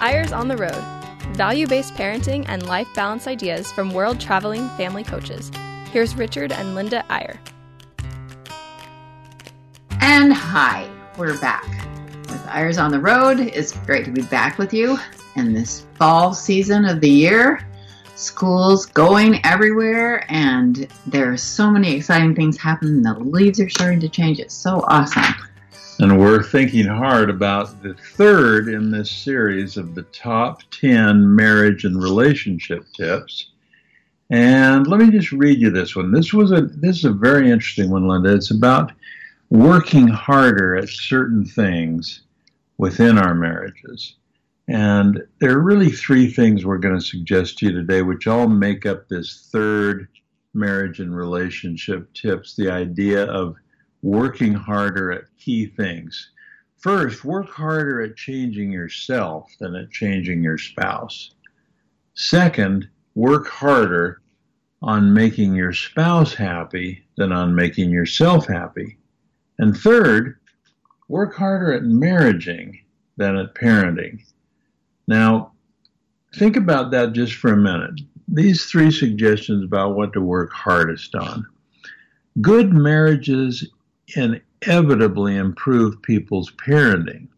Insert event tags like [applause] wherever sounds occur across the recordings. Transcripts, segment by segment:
Eyres on the Road value based parenting and life balance ideas from world traveling family coaches. Here's Richard and Linda Eyre. And hi, we're back with Eyres on the Road. It's great to be back with you in this fall season of the year. School's going everywhere, and there are so many exciting things happening. The leaves are starting to change. It's so awesome. And we're thinking hard about the third in this series of the top 10 marriage and relationship tips. And let me just read you this one. This was a this is a very interesting one, Linda. It's about working harder at certain things within our marriages. And there are really three things we're going to suggest to you today, which all make up this third marriage and relationship tips the idea of working harder at key things. First, work harder at changing yourself than at changing your spouse. Second, work harder on making your spouse happy than on making yourself happy. And third, work harder at marrying than at parenting. Now, think about that just for a minute. These three suggestions about what to work hardest on. Good marriages inevitably improve people's parenting,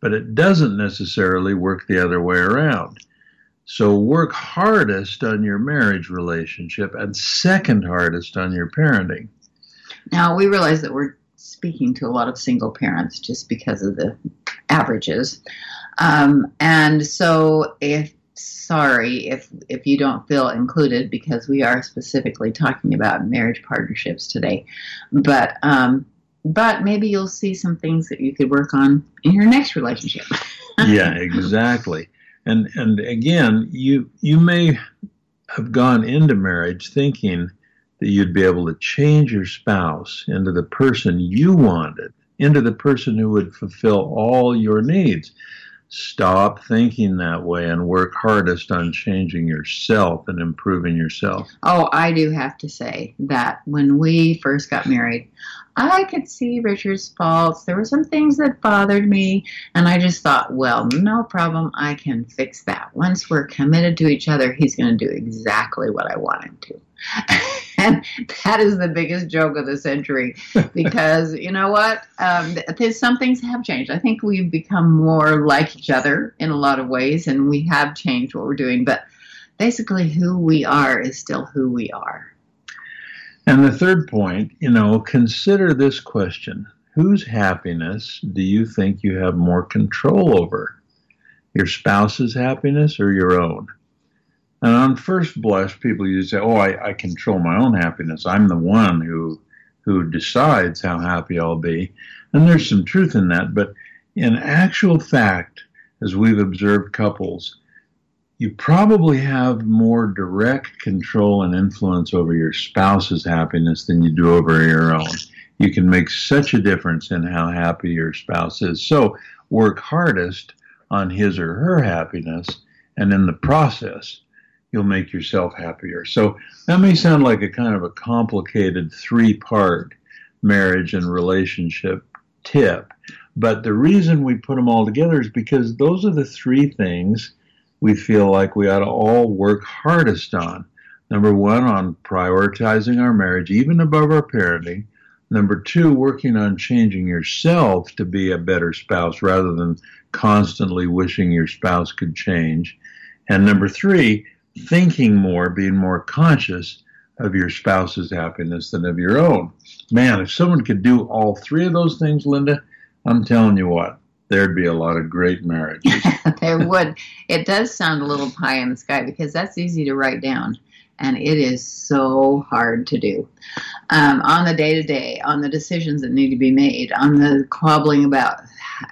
but it doesn't necessarily work the other way around. So work hardest on your marriage relationship and second hardest on your parenting. Now, we realize that we're speaking to a lot of single parents just because of the averages. Um, and so, if sorry if if you don't feel included because we are specifically talking about marriage partnerships today, but um, but maybe you'll see some things that you could work on in your next relationship. [laughs] yeah, exactly. And and again, you you may have gone into marriage thinking that you'd be able to change your spouse into the person you wanted, into the person who would fulfill all your needs. Stop thinking that way and work hardest on changing yourself and improving yourself. Oh, I do have to say that when we first got married, I could see Richard's faults. There were some things that bothered me, and I just thought, well, no problem. I can fix that. Once we're committed to each other, he's going to do exactly what I want him to. [laughs] and that is the biggest joke of the century [laughs] because you know what? Um, some things have changed. I think we've become more like each other in a lot of ways, and we have changed what we're doing. But basically, who we are is still who we are. And the third point, you know, consider this question Whose happiness do you think you have more control over? Your spouse's happiness or your own? And on first blush, people usually say, Oh, I, I control my own happiness. I'm the one who who decides how happy I'll be. And there's some truth in that, but in actual fact, as we've observed couples, you probably have more direct control and influence over your spouse's happiness than you do over your own. You can make such a difference in how happy your spouse is. So work hardest on his or her happiness, and in the process, you'll make yourself happier. So that may sound like a kind of a complicated three part marriage and relationship tip, but the reason we put them all together is because those are the three things we feel like we ought to all work hardest on. Number one, on prioritizing our marriage, even above our parenting. Number two, working on changing yourself to be a better spouse rather than constantly wishing your spouse could change. And number three, thinking more, being more conscious of your spouse's happiness than of your own. Man, if someone could do all three of those things, Linda, I'm telling you what, there'd be a lot of great marriages. [laughs] there would. It does sound a little pie in the sky because that's easy to write down, and it is so hard to do. Um, on the day to day, on the decisions that need to be made, on the quabbling about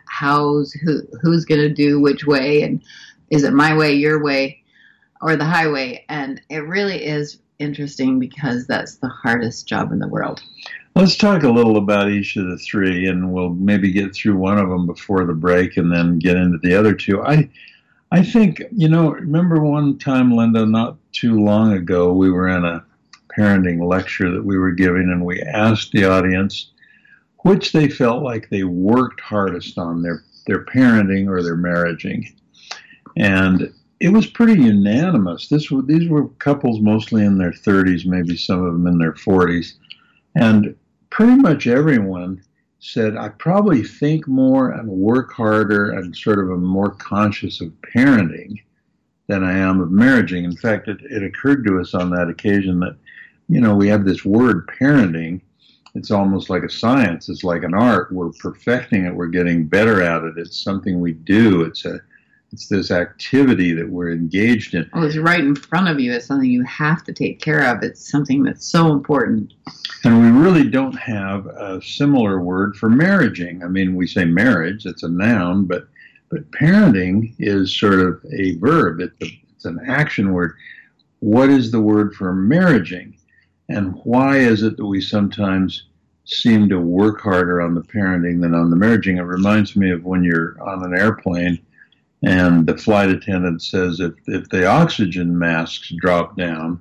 how's who who's going to do which way, and is it my way, your way, or the highway? And it really is interesting because that's the hardest job in the world. Let's talk a little about each of the three, and we'll maybe get through one of them before the break, and then get into the other two. I, I think you know. Remember one time, Linda, not too long ago, we were in a parenting lecture that we were giving, and we asked the audience which they felt like they worked hardest on their their parenting or their marriaging. and it was pretty unanimous. This these were couples mostly in their 30s, maybe some of them in their 40s, and pretty much everyone said, I probably think more and work harder and sort of am more conscious of parenting than I am of marrying. In fact, it, it occurred to us on that occasion that, you know, we have this word parenting. It's almost like a science. It's like an art. We're perfecting it. We're getting better at it. It's something we do. It's a it's this activity that we're engaged in. Well, it's right in front of you. It's something you have to take care of. It's something that's so important. And we really don't have a similar word for marrying. I mean, we say marriage, it's a noun, but but parenting is sort of a verb. It's, a, it's an action word. What is the word for marrying? And why is it that we sometimes seem to work harder on the parenting than on the marrying? It reminds me of when you're on an airplane and the flight attendant says if, if the oxygen masks drop down,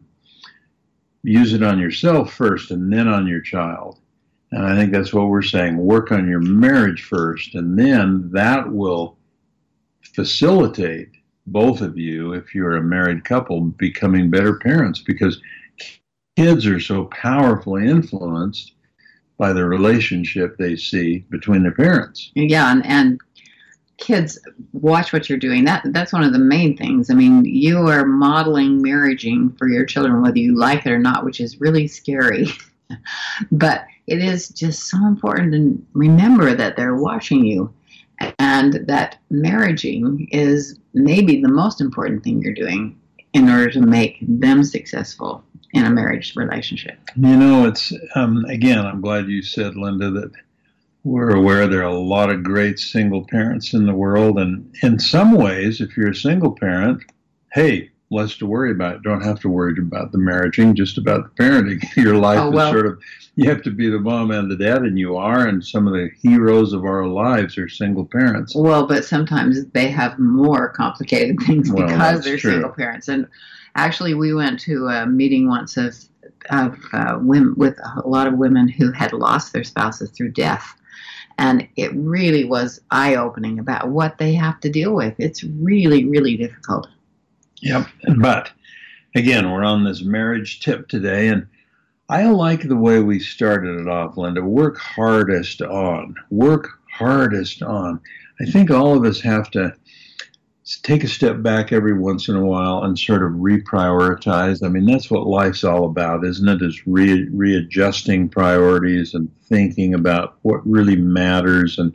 use it on yourself first and then on your child. And I think that's what we're saying. Work on your marriage first, and then that will facilitate both of you, if you're a married couple, becoming better parents because kids are so powerfully influenced by the relationship they see between their parents. Yeah, and, and kids watch what you're doing. That that's one of the main things. I mean, you are modeling marrying for your children, whether you like it or not, which is really scary. [laughs] but it is just so important to remember that they're watching you and that marrying is maybe the most important thing you're doing in order to make them successful in a marriage relationship. You know, it's um, again, I'm glad you said, Linda, that we're aware there are a lot of great single parents in the world. And in some ways, if you're a single parent, hey, less to worry about. Don't have to worry about the marrying, just about the parenting. [laughs] Your life oh, well, is sort of, you have to be the mom and the dad, and you are. And some of the heroes of our lives are single parents. Well, but sometimes they have more complicated [laughs] things well, because they're true. single parents. And actually, we went to a meeting once of, of uh, women, with a lot of women who had lost their spouses through death and it really was eye opening about what they have to deal with. It's really, really difficult. Yep. But again, we're on this marriage tip today, and I like the way we started it off, Linda. Work hardest on. Work hardest on. I think all of us have to take a step back every once in a while and sort of reprioritize. I mean, that's what life's all about, isn't it? Is re- readjusting priorities and thinking about what really matters and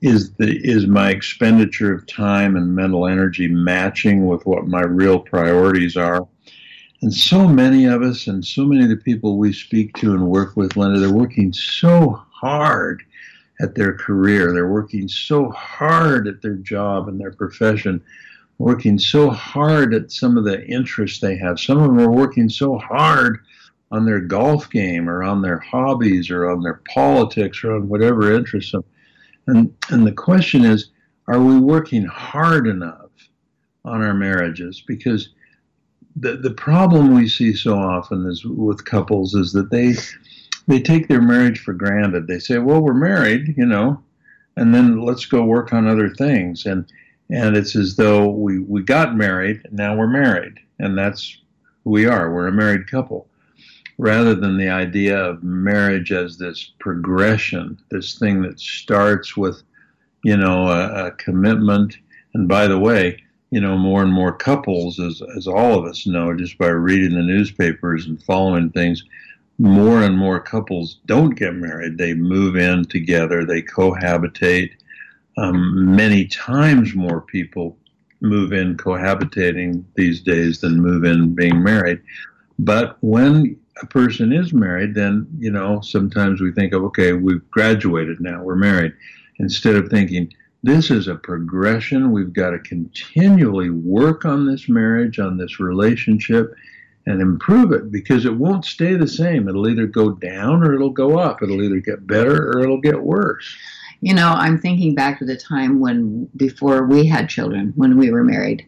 is the is my expenditure of time and mental energy matching with what my real priorities are? And so many of us and so many of the people we speak to and work with, Linda, they're working so hard at their career. They're working so hard at their job and their profession, working so hard at some of the interests they have. Some of them are working so hard on their golf game or on their hobbies or on their politics or on whatever interests them. And, and the question is, are we working hard enough on our marriages? Because the, the problem we see so often is with couples is that they they take their marriage for granted. They say, "Well, we're married, you know, and then let's go work on other things." And and it's as though we we got married, now we're married, and that's who we are. We're a married couple, rather than the idea of marriage as this progression, this thing that starts with, you know, a, a commitment. And by the way, you know, more and more couples, as as all of us know, just by reading the newspapers and following things more and more couples don't get married. They move in together, they cohabitate. Um, many times more people move in cohabitating these days than move in being married. But when a person is married, then, you know, sometimes we think of, okay, we've graduated now, we're married. Instead of thinking, this is a progression, we've got to continually work on this marriage, on this relationship, and improve it because it won't stay the same. It'll either go down or it'll go up. It'll either get better or it'll get worse. You know, I'm thinking back to the time when, before we had children, when we were married.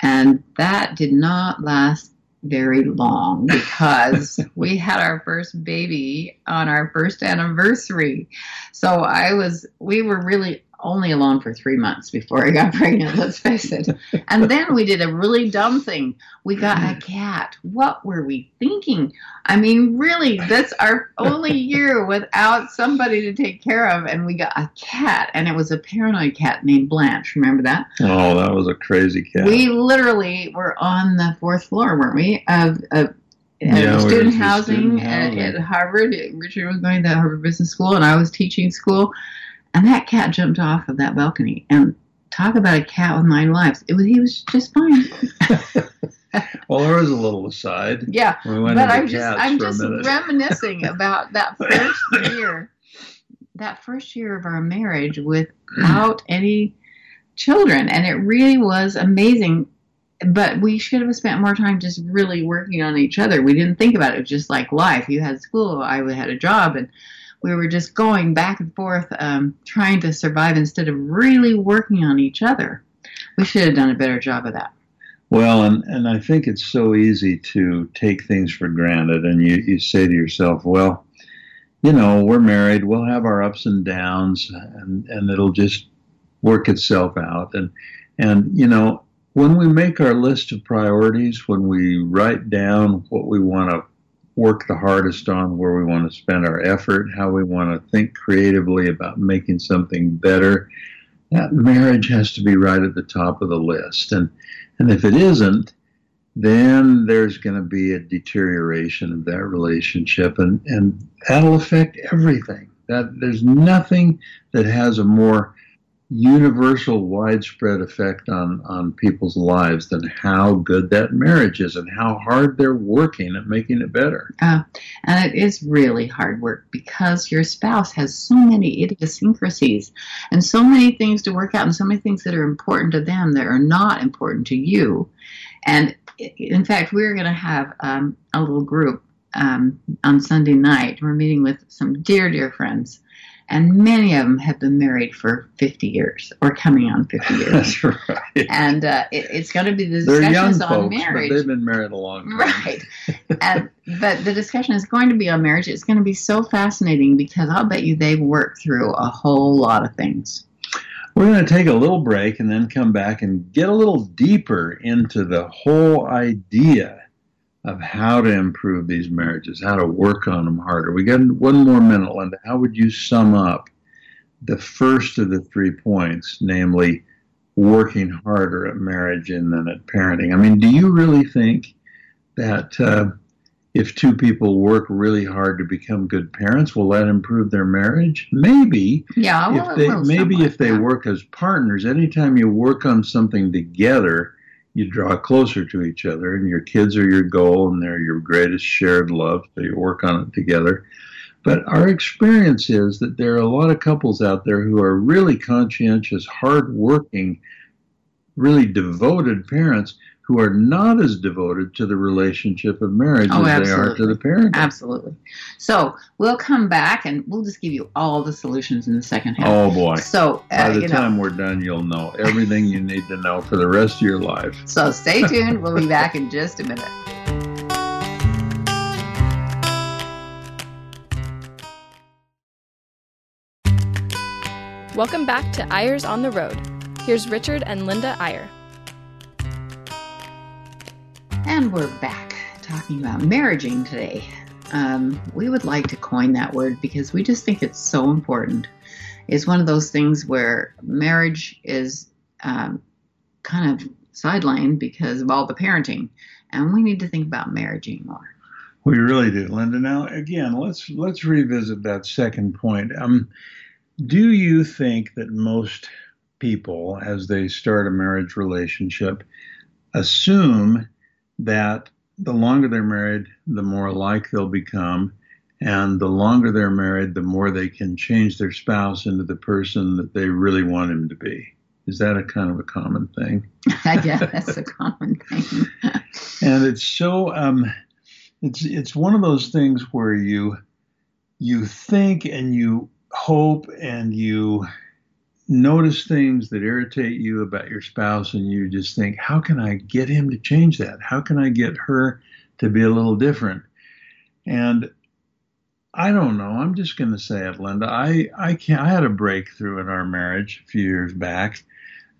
And that did not last very long because [laughs] we had our first baby on our first anniversary. So I was, we were really only alone for three months before I got [laughs] pregnant, let's face it. And then we did a really dumb thing. We got a cat. What were we thinking? I mean, really, that's our only [laughs] year without somebody to take care of. And we got a cat, and it was a paranoid cat named Blanche. Remember that? Oh, that was a crazy cat. We literally were on the fourth floor, weren't we? Of, of Yeah, we were student housing, at, housing. at Harvard. Richard was going to Harvard Business School, and I was teaching school. And that cat jumped off of that balcony. And talk about a cat with nine lives. It was he was just fine. [laughs] well, there was a little aside. Yeah, We but I'm just I'm just reminiscing [laughs] about that first year, that first year of our marriage without [clears throat] any children, and it really was amazing. But we should have spent more time just really working on each other. We didn't think about it. It was just like life. You had school, I had a job, and we were just going back and forth, um, trying to survive instead of really working on each other. We should have done a better job of that. Well, and, and I think it's so easy to take things for granted, and you, you say to yourself, well, you know, we're married, we'll have our ups and downs, and, and it'll just work itself out. And, and, you know, when we make our list of priorities, when we write down what we want to work the hardest on, where we want to spend our effort, how we want to think creatively about making something better, that marriage has to be right at the top of the list. And and if it isn't, then there's going to be a deterioration of that relationship, and, and that'll affect everything. That there's nothing that has a more universal, widespread effect on on people's lives than how good that marriage is and how hard they're working at making it better. Uh, and it is really hard work because your spouse has so many idiosyncrasies and so many things to work out and so many things that are important to them that are not important to you. And in fact, we're going to have um, a little group um, on Sunday night. We're meeting with some dear, dear friends. And many of them have been married for 50 years or coming on 50 [laughs] years. That's right. and uh, it, it's going to be the They're young discussions on folks, marriage. but they've been married a long time. Right. and, but the discussion is going to be on marriage. It's going to be so fascinating because I'll bet you they've worked through a whole lot of things. We're going to take a little break and then come back and get a little deeper into the whole idea of how to improve these marriages, how to work on them harder. We got one more minute, Linda. How would you sum up the first of the three points, namely working harder at marriage and then at parenting? I mean, do you really think that uh, if two people work really hard to become good parents, will that improve their marriage? Maybe Yeah, well, if they maybe if they yeah. work as partners anytime you work on something together you draw closer to each other and your kids are your goal and they're your greatest shared love so you work on it together. But our experience is that there are a lot of couples out there who are really conscientious hardworking really devoted parents who are not as devoted to the relationship of marriage Oh, as they are to the parenting Absolutely. So we'll come back and we'll just give you all the solutions in the second half. oh boy So, By uh, the you know, time we're done, you'll know everything you need to know for the rest of your life. so stay tuned. We'll be back in just a minute. Welcome back to Eyres on the Road. Here's Richard and Linda Eyre. And we're back talking about marriaging today. Um, we would like to coin that word because we just think it's so important. It's one of those things where marriage is um, kind of sidelined because of all the parenting, and we need to think about marriaging more. We really do, Linda. Now, again, let's let's revisit that second point. Um, do you think that most people, as they start a marriage relationship, assume that the longer they're married, the more alike they'll become, and the longer they're married, the more they can change their spouse into the person that they really want him to be? Is that a kind of a common thing? [laughs] I guess that's a common thing. [laughs] and it's so um, it's it's one of those things where you you think and you hope and you notice things that irritate you about your spouse and you just think how can i get him to change that how can i get her to be a little different and I don't know. I'm just going to say it, Linda. I I can I had a breakthrough in our marriage a few years back,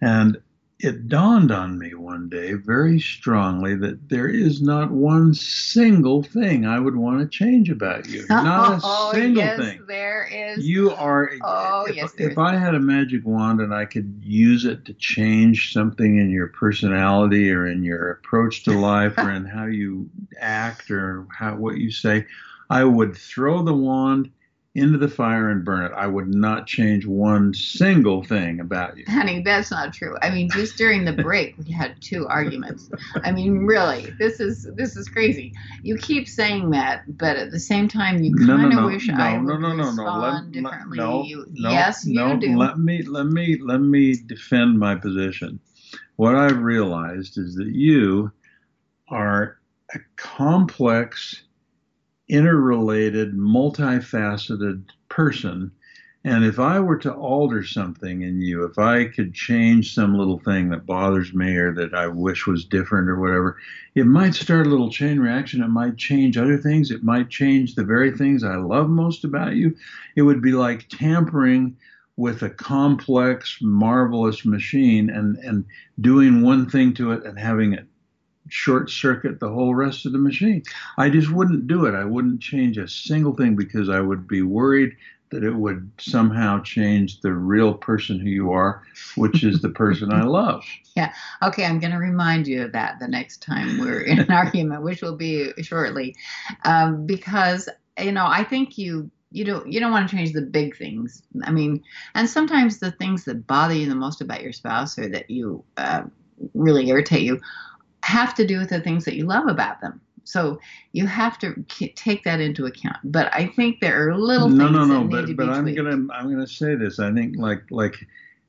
and it dawned on me one day very strongly that there is not one single thing I would want to change about you. [laughs] Not a oh, single yes, thing. there is. You are. Oh, if, yes, if. I had a magic wand and I could use it to change something in your personality or in your approach to life or in [laughs] how you act or how what you say, I would throw the wand into the fire and burn it. I would not change one single thing about you. Honey, that's not true. I mean, just during the break, we had two arguments. I mean, really, this is this is crazy. You keep saying that, but at the same time, you No, kind no, of no, wish no, I would no, no, no. respond Let- let- differently. no, you, no, yes, no, you do. Let me, let me, let me defend my position. What I've realized is that you are a complex, interrelated, multifaceted person. And if I were to alter something in you, if I could change some little thing that bothers me or that I wish was different or whatever, it might start a little chain reaction. It might change other things. It might change the very things I love most about you. It would be like tampering with a complex, marvelous machine and, and doing one thing to it and having it short circuit the whole rest of the machine. I just wouldn't do it. I wouldn't change a single thing because I would be worried that it would somehow change the real person who you are, which is the person I love. [laughs] Yeah. Okay, I'm going to remind you of that the next time we're in an [laughs] argument, which will be shortly, um, because you know I think you you don't you don't want to change the big things. I mean, and sometimes the things that bother you the most about your spouse or that you uh, really irritate you have to do with the things that you love about them. So you have to k- take that into account. But I think there are little no, things no, no. that need But to but be I'm tweaked. gonna I'm gonna say this. I think like like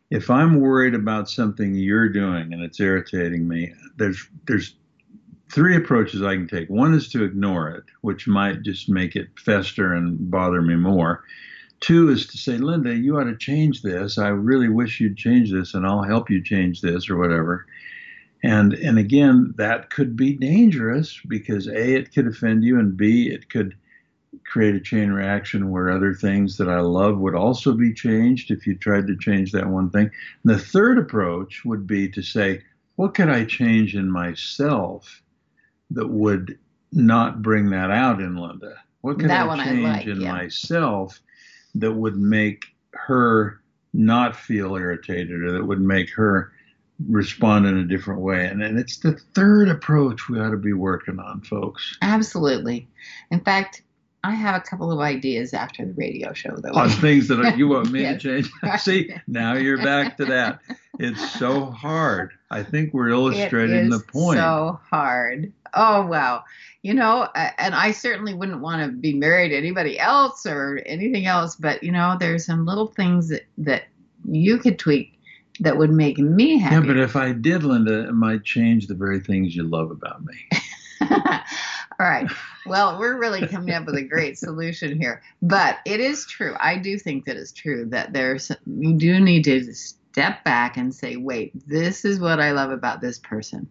if I'm worried about something you're doing and it's irritating me, there's there's three approaches I can take. One is to ignore it, which might just make it fester and bother me more. Two is to say, Linda, you ought to change this. I really wish you'd change this, and I'll help you change this or whatever. And and again, that could be dangerous because a it could offend you, and b it could create a chain reaction where other things that I love would also be changed if you tried to change that one thing. And the third approach would be to say, what could I change in myself that would not bring that out in Linda? What could That I one I change like, in yeah. myself that would make her not feel irritated or that would make her respond in a different way? And, and it's the third approach we ought to be working on, folks. Absolutely. In fact, I have a couple of ideas after the radio show, though. on things that you want me [laughs] Yes. to change. [laughs] See, now you're back to that. It's so hard. I think we're illustrating the point. So hard. Oh wow. You know, and I certainly wouldn't want to be married to anybody else or anything else, but you know, there's some little things that that you could tweak that would make me happy. yeah, but if I did, Linda, it might change the very things you love about me. [laughs] All right. Well, we're really coming up with a great solution here. But it is true. I do think that it's true that there's you do need to step back and say, wait, this is what I love about this person.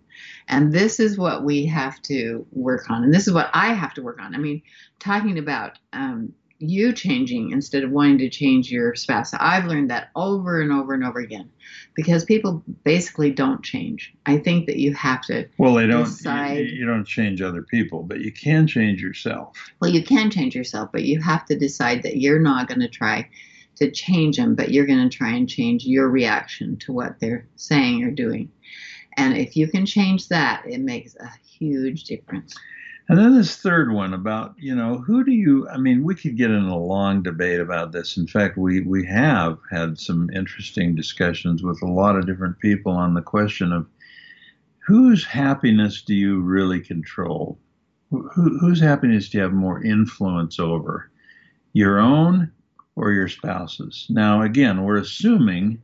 And this is what we have to work on. And this is what I have to work on. I mean, talking about um, you changing instead of wanting to change your spouse. I've learned that over and over and over again because people basically don't change. I think that you have to Well, they don't. Decide. You, you don't change other people, but you can change yourself. Well, you can change yourself, but you have to decide that you're not going to try to change them, but you're going to try and change your reaction to what they're saying or doing. And if you can change that, it makes a huge difference. And then this third one about, you know, who do you, I mean, we could get in a long debate about this. In fact, we, we have had some interesting discussions with a lot of different people on the question of whose happiness do you really control? Who, whose happiness do you have more influence over? Your own or your spouse's? Now, again, we're assuming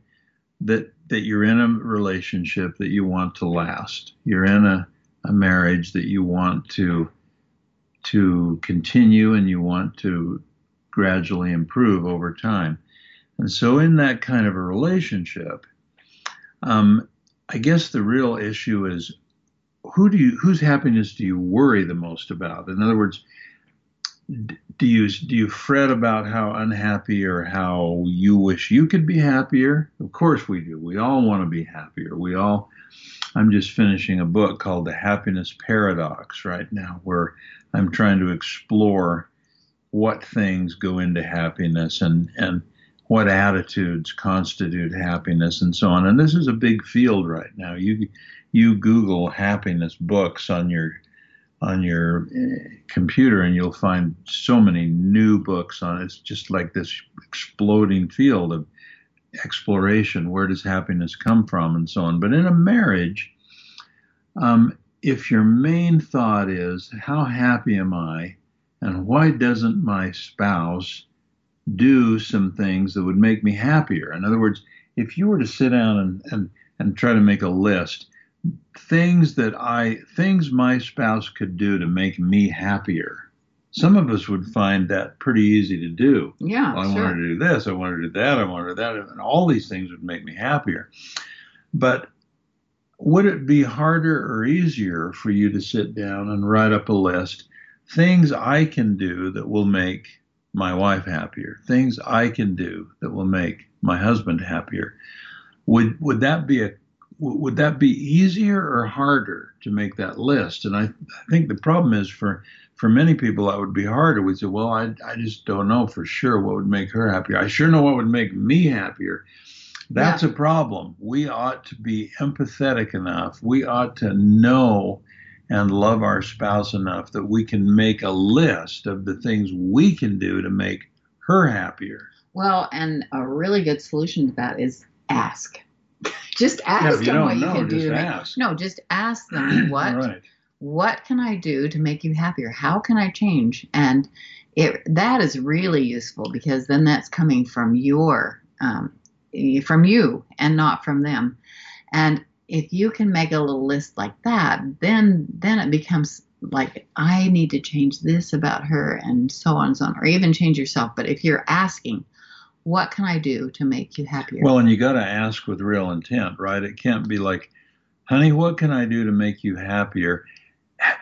that, that you're in a relationship that you want to last. You're in a, a marriage that you want to to continue and you want to gradually improve over time. And so, in that kind of a relationship, um, I guess the real issue is who do you whose happiness do you worry the most about? In other words, do you do you fret about how unhappy or how you wish you could be happier? Of course we do. We all want to be happier. We all I'm just finishing a book called The Happiness Paradox right now where I'm trying to explore what things go into happiness and and what attitudes constitute happiness and so on. And this is a big field right now. You you Google happiness books on your on your eh, computer and you'll find so many new books on it. It's just like this exploding field of exploration. Where does happiness come from and so on. But in a marriage, um, if your main thought is, how happy am I? And why doesn't my spouse do some things that would make me happier? In other words, if you were to sit down and, and, and try to make a list, things that I things my spouse could do to make me happier. Some of us would find that pretty easy to do. Yeah, well, I sure. wanted to do this, I wanted to do that, I wanted to do that, and all these things would make me happier. But would it be harder or easier for you to sit down and write up a list things I can do that will make my wife happier, things I can do that will make my husband happier? Would would that be a would that be easier or harder to make that list? And I, I think the problem is for for many people that would be harder. We say, well, I, I just don't know for sure what would make her happier. I sure know what would make me happier. That's Yeah. a problem. We ought to be empathetic enough. We ought to know and love our spouse enough that we can make a list of the things we can do to make her happier. Well, and a really good solution to that is ask. [laughs] just ask you them what don't you can do. ask. No, just ask [clears throat] them what Right. what can I do to make you happier? How can I change? And it that is really useful because then that's coming from your um, from you and not from them. And if you can make a little list like that, then then it becomes like I need to change this about her and so on and so on, or even change yourself. But if you're asking, what can I do to make you happier? Well, and you got to ask with real intent, right? It can't be like, honey, what can I do to make you happier? [sighs]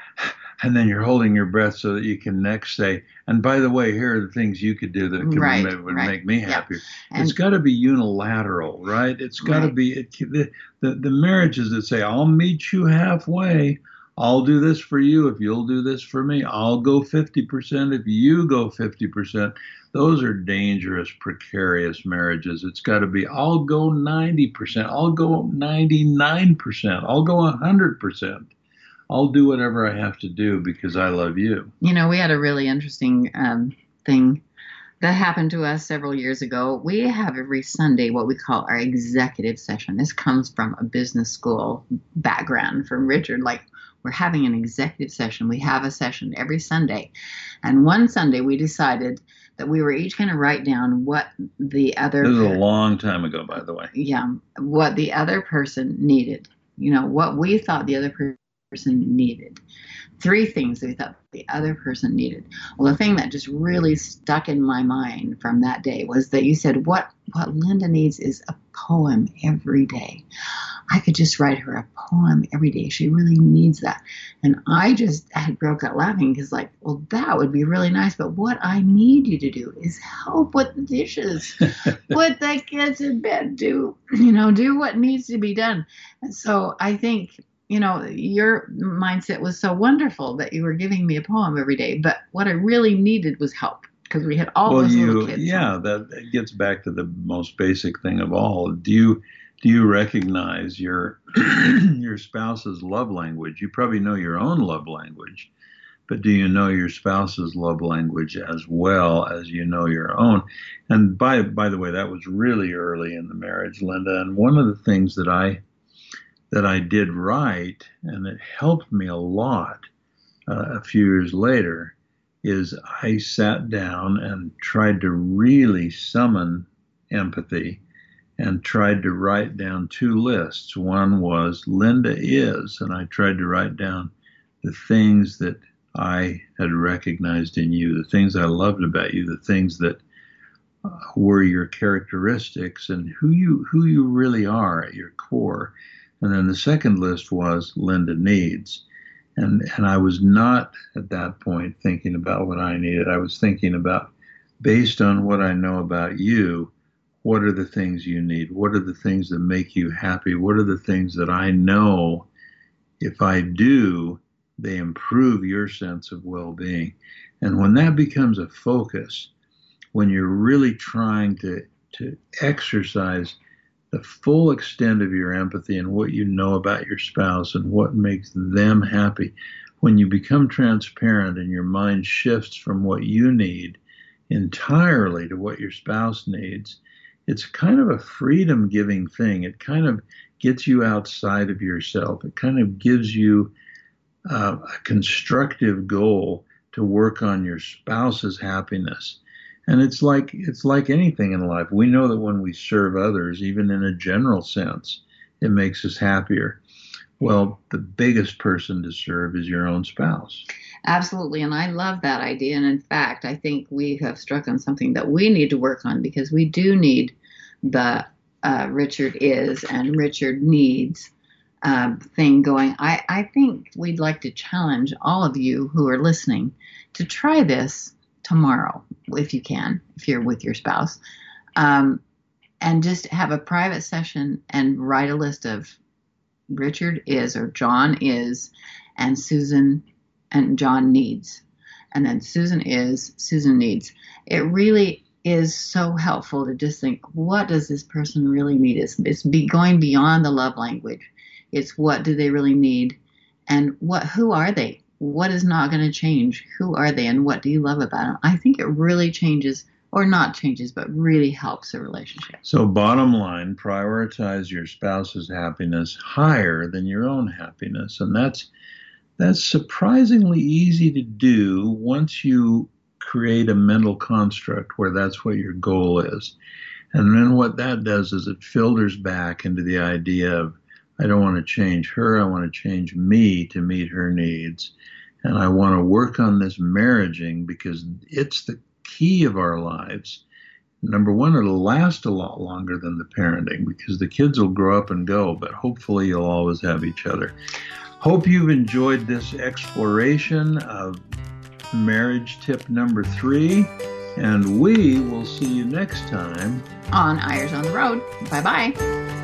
And then you're holding your breath so that you can next say, and by the way, here are the things you could do that could Right, ma- would right. make me Yeah. happier. and it's got to be unilateral, right? It's got to Right. be it, the, the the marriages that say, "I'll meet you halfway. I'll do this for you if you'll do this for me. I'll go 50% if you go 50%." Those are dangerous, precarious marriages. It's got to be, "I'll go 90%. I'll go 99%. I'll go 100%. I'll do whatever I have to do because I love you." You know, we had a really interesting um, thing that happened to us several years ago. We have every Sunday what we call our executive session. This comes from a business school background from Richard. Like, we're having an executive session. We have a session every Sunday. And one Sunday we decided that we were each going to write down what the other This is a long time ago, by the way. yeah, what the other person needed. You know, what we thought the other person needed. Three things we thought the other person needed. Well, the thing that just really stuck in my mind from that day was that you said what what Linda needs is a poem every day. I could just write her a poem every day. She really needs that. And I just had broke out laughing because like, well, that would be really nice. But what I need you to do is help with the dishes [laughs] put the kids in bed do you know do what needs to be done and so i think you know your mindset was so wonderful that you were giving me a poem every day but what i really needed was help because we had all well, those you, little kids yeah, that that gets back to the most basic thing of all. Do you do you recognize your [clears throat] your spouse's love language? You probably know your own love language, but do you know your spouse's love language as well as you know your own? And by by the way, that was really early in the marriage, Linda. And one of the things that I that I did right, and it helped me a lot uh, a few years later, is I sat down and tried to really summon empathy and tried to write down two lists. One was Linda is, and I tried to write down the things that I had recognized in you, the things I loved about you, the things that uh, were your characteristics and who you who you really are at your core. And then the second list was Linda needs. And, and I was not at that point thinking about what I needed. I was thinking about, based on what I know about you, what are the things you need? What are the things that make you happy? What are the things that I know if I do, they improve your sense of well being? And when that becomes a focus, when you're really trying to, to exercise the full extent of your empathy and what you know about your spouse and what makes them happy, when you become transparent and your mind shifts from what you need entirely to what your spouse needs, it's kind of a freedom giving thing. It kind of gets you outside of yourself. It kind of gives you uh, a constructive goal to work on your spouse's happiness. And it's like it's like anything in life. We know that when we serve others, even in a general sense, it makes us happier. Well, the biggest person to serve is your own spouse. Absolutely. And I love that idea. And in fact, I think we have struck on something that we need to work on because we do need the uh, Richard is and Richard needs um, thing going. I, I think we'd like to challenge all of you who are listening to try this tomorrow, if you can, if you're with your spouse, um, and just have a private session and write a list of Richard is or John is and Susan and John needs. And then Susan is, Susan needs. It really is so helpful to just think, what does this person really need? It's, it's be going beyond the love language. It's what do they really need? And what who are they? What is not going to change? Who are they and what do you love about them? I think it really changes or not changes, but really helps a relationship. So, bottom line, prioritize your spouse's happiness higher than your own happiness, and that's that's surprisingly easy to do once you create a mental construct where that's what your goal is. And then what that does is it filters back into the idea of I don't want to change her, I want to change me to meet her needs. And I want to work on this marriaging because it's the key of our lives. Number one, it'll last a lot longer than the parenting because the kids will grow up and go, but hopefully you'll always have each other. Hope you've enjoyed this exploration of marriage tip number three, and we will see you next time on Eyres on the Road. Bye bye.